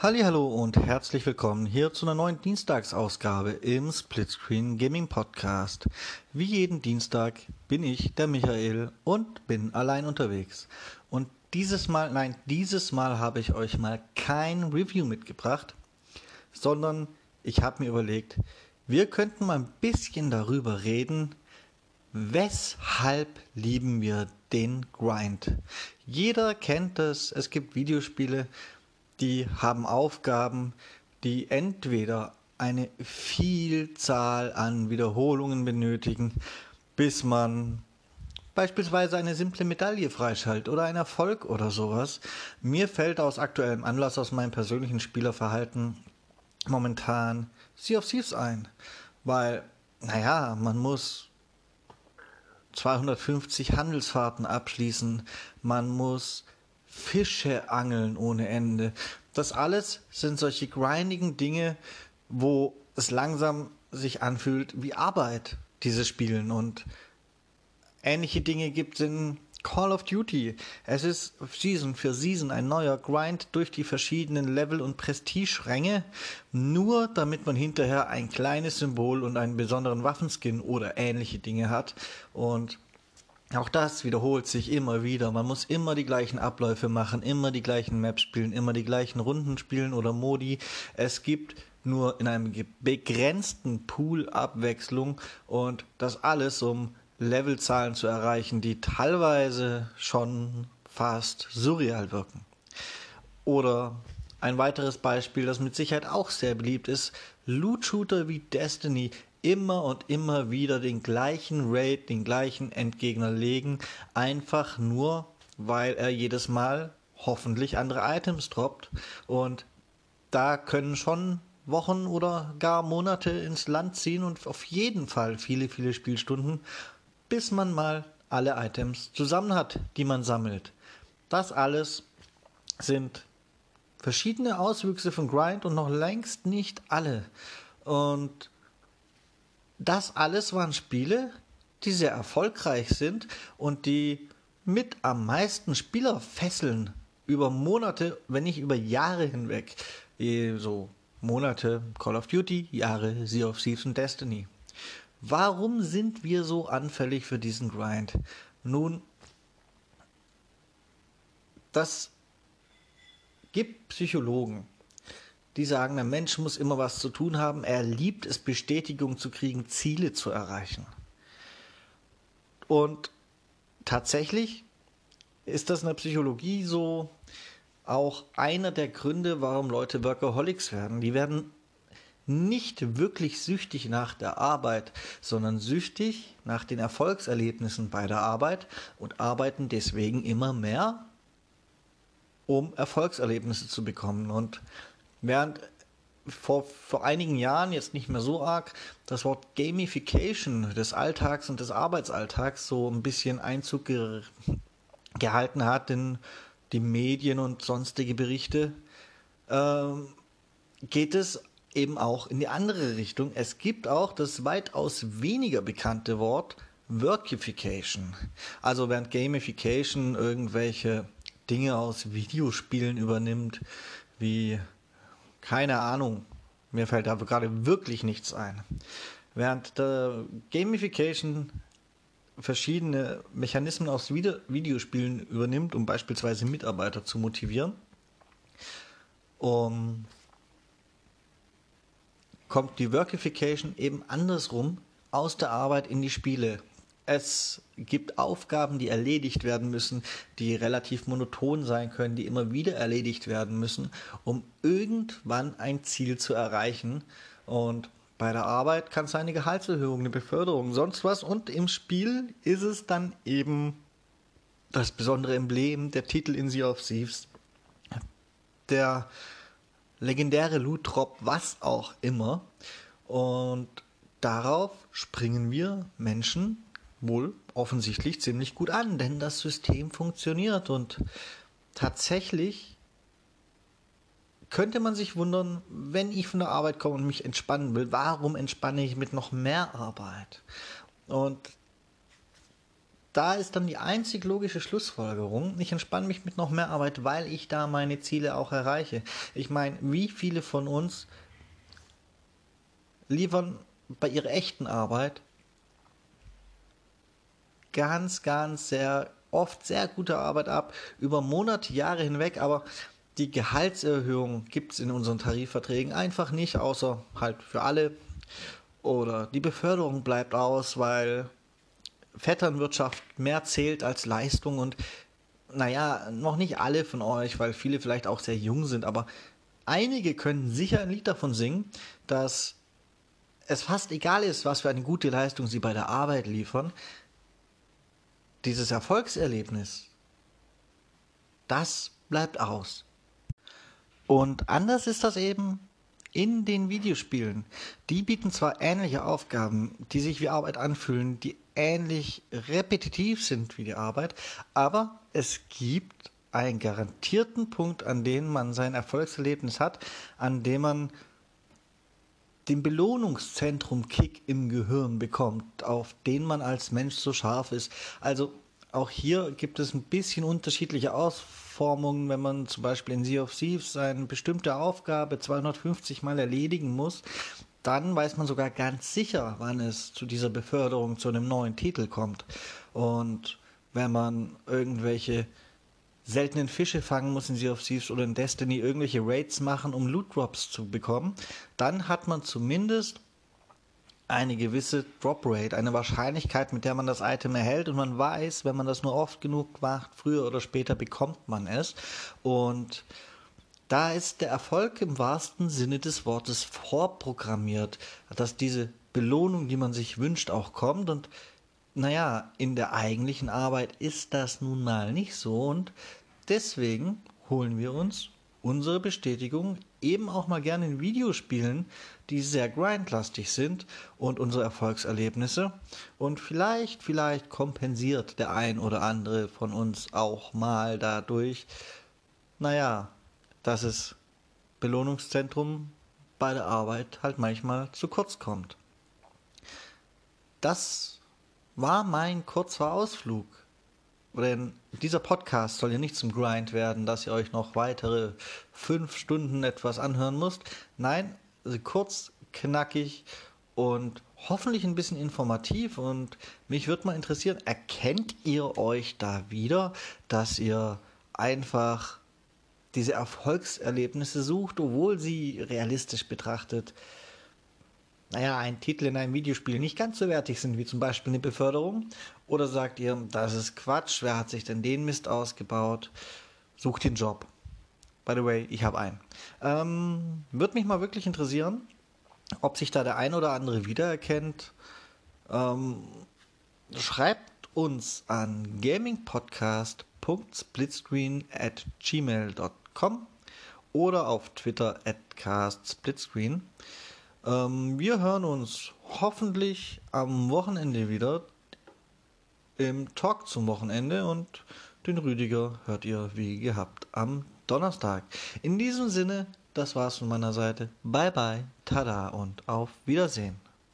Hallo und herzlich willkommen hier zu einer neuen Dienstagsausgabe im Splitscreen Gaming Podcast. Wie jeden Dienstag bin ich der Michael und bin allein unterwegs. Und dieses Mal, nein, dieses Mal habe ich euch mal kein Review mitgebracht, sondern ich habe mir überlegt, wir könnten mal ein bisschen darüber reden, weshalb lieben wir den Grind. Jeder kennt es, es gibt Videospiele, die haben Aufgaben, die entweder eine Vielzahl an Wiederholungen benötigen, bis man beispielsweise eine simple Medaille freischaltet oder ein Erfolg oder sowas. Mir fällt aus aktuellem Anlass aus meinem persönlichen Spielerverhalten momentan Sea of Thieves ein, weil, naja, man muss 250 Handelsfahrten abschließen, man muss Fische angeln ohne Ende. Das alles sind solche grindigen Dinge, wo es langsam sich anfühlt wie Arbeit, diese Spielen. Und ähnliche Dinge gibt es in Call of Duty. Es ist Season für Season ein neuer Grind durch die verschiedenen Level und Prestige-Ränge, nur damit man hinterher ein kleines Symbol und einen besonderen Waffenskin oder ähnliche Dinge hat. Und auch das wiederholt sich immer wieder. Man muss immer die gleichen Abläufe machen, immer die gleichen Maps spielen, immer die gleichen Runden spielen oder Modi. Es gibt nur in einem begrenzten Pool Abwechslung und das alles, um Levelzahlen zu erreichen, die teilweise schon fast surreal wirken. Oder ein weiteres Beispiel, das mit Sicherheit auch sehr beliebt ist, Loot-Shooter wie Destiny immer und immer wieder den gleichen Raid, den gleichen Endgegner legen, einfach nur, weil er jedes Mal hoffentlich andere Items droppt. Und da können schon Wochen oder gar Monate ins Land ziehen und auf jeden Fall viele, viele Spielstunden, bis man mal alle Items zusammen hat, die man sammelt. Das alles sind verschiedene Auswüchse von Grind und noch längst nicht alle. Und das alles waren Spiele, die sehr erfolgreich sind und die mit am meisten Spieler fesseln über Monate, wenn nicht über Jahre hinweg. So Monate Call of Duty, Jahre Sea of Thieves und Destiny. Warum sind wir so anfällig für diesen Grind? Nun, das gibt Psychologen, die sagen, der Mensch muss immer was zu tun haben. Er liebt es, Bestätigung zu kriegen, Ziele zu erreichen. Und tatsächlich ist das in der Psychologie so auch einer der Gründe, warum Leute Workaholics werden. Die werden nicht wirklich süchtig nach der Arbeit, sondern süchtig nach den Erfolgserlebnissen bei der Arbeit und arbeiten deswegen immer mehr, um Erfolgserlebnisse zu bekommen. Und Während vor, vor einigen Jahren, jetzt nicht mehr so arg, das Wort Gamification des Alltags und des Arbeitsalltags so ein bisschen Einzug ge gehalten hat in die Medien und sonstige Berichte, ähm, geht es eben auch in die andere Richtung. Es gibt auch das weitaus weniger bekannte Wort Workification. Also während Gamification irgendwelche Dinge aus Videospielen übernimmt, wie keine Ahnung. Mir fällt da gerade wirklich nichts ein. Während der Gamification verschiedene Mechanismen aus Videospielen übernimmt, um beispielsweise Mitarbeiter zu motivieren, um, kommt die Workification eben andersrum aus der Arbeit in die Spiele. Es gibt Aufgaben, die erledigt werden müssen, die relativ monoton sein können, die immer wieder erledigt werden müssen, um irgendwann ein Ziel zu erreichen. Und bei der Arbeit kann es eine Gehaltserhöhung, eine Beförderung, sonst was. Und im Spiel ist es dann eben das besondere Emblem, der Titel in Sea of Thieves, der legendäre Loot-Drop, was auch immer. Und darauf springen wir Menschen wohl offensichtlich ziemlich gut an, denn das System funktioniert und tatsächlich könnte man sich wundern, wenn ich von der Arbeit komme und mich entspannen will, warum entspanne ich mit noch mehr Arbeit? Und da ist dann die einzig logische Schlussfolgerung. Ich entspanne mich mit noch mehr Arbeit, weil ich da meine Ziele auch erreiche. Ich meine, wie viele von uns liefern bei ihrer echten Arbeit ganz, ganz sehr oft sehr gute Arbeit ab, über Monate, Jahre hinweg, aber die Gehaltserhöhung gibt es in unseren Tarifverträgen einfach nicht, außer halt für alle. Oder die Beförderung bleibt aus, weil Vetternwirtschaft mehr zählt als Leistung und naja, noch nicht alle von euch, weil viele vielleicht auch sehr jung sind, aber einige können sicher ein Lied davon singen, dass es fast egal ist, was für eine gute Leistung sie bei der Arbeit liefern. Dieses Erfolgserlebnis, das bleibt aus. Und anders ist das eben in den Videospielen. Die bieten zwar ähnliche Aufgaben, die sich wie Arbeit anfühlen, die ähnlich repetitiv sind wie die Arbeit, aber es gibt einen garantierten Punkt, an dem man sein Erfolgserlebnis hat, an dem man den Belohnungszentrum-Kick im Gehirn bekommt, auf den man als Mensch so scharf ist. Also auch hier gibt es ein bisschen unterschiedliche Ausformungen, wenn man zum Beispiel in Sea of Thieves eine bestimmte Aufgabe 250 Mal erledigen muss, dann weiß man sogar ganz sicher, wann es zu dieser Beförderung zu einem neuen Titel kommt. Und wenn man irgendwelche seltenen Fische fangen muss in Sea of Thieves oder in Destiny, irgendwelche Raids machen, um Loot Drops zu bekommen, dann hat man zumindest eine gewisse Drop Rate, eine Wahrscheinlichkeit, mit der man das Item erhält und man weiß, wenn man das nur oft genug macht, früher oder später bekommt man es und da ist der Erfolg im wahrsten Sinne des Wortes vorprogrammiert, dass diese Belohnung, die man sich wünscht, auch kommt. Und naja, in der eigentlichen Arbeit ist das nun mal nicht so. Und deswegen holen wir uns unsere Bestätigung eben auch mal gerne in Videospielen, die sehr grindlastig sind und unsere Erfolgserlebnisse. Und vielleicht, vielleicht kompensiert der ein oder andere von uns auch mal dadurch, naja, dass es Belohnungszentrum bei der Arbeit halt manchmal zu kurz kommt. Das war mein kurzer Ausflug. Denn dieser Podcast soll ja nicht zum Grind werden, dass ihr euch noch weitere fünf Stunden etwas anhören müsst. Nein, also kurz, knackig und hoffentlich ein bisschen informativ. Und mich würde mal interessieren, erkennt ihr euch da wieder, dass ihr einfach diese Erfolgserlebnisse sucht, obwohl sie realistisch betrachtet, naja, ein Titel in einem Videospiel nicht ganz so wertig sind wie zum Beispiel eine Beförderung? Oder sagt ihr, das ist Quatsch, wer hat sich denn den Mist ausgebaut? Sucht den Job. By the way, ich habe einen. Ähm, Würde mich mal wirklich interessieren, ob sich da der ein oder andere wiedererkennt. Ähm, schreibt uns an gamingpodcast.splitscreen at gmail.com com oder auf Twitter at castsplitscreen. Ähm, wir hören uns hoffentlich am Wochenende wieder im Talk zum Wochenende und den Rüdiger hört ihr wie gehabt am Donnerstag. In diesem Sinne, das war's von meiner Seite. Bye bye, tada und auf Wiedersehen.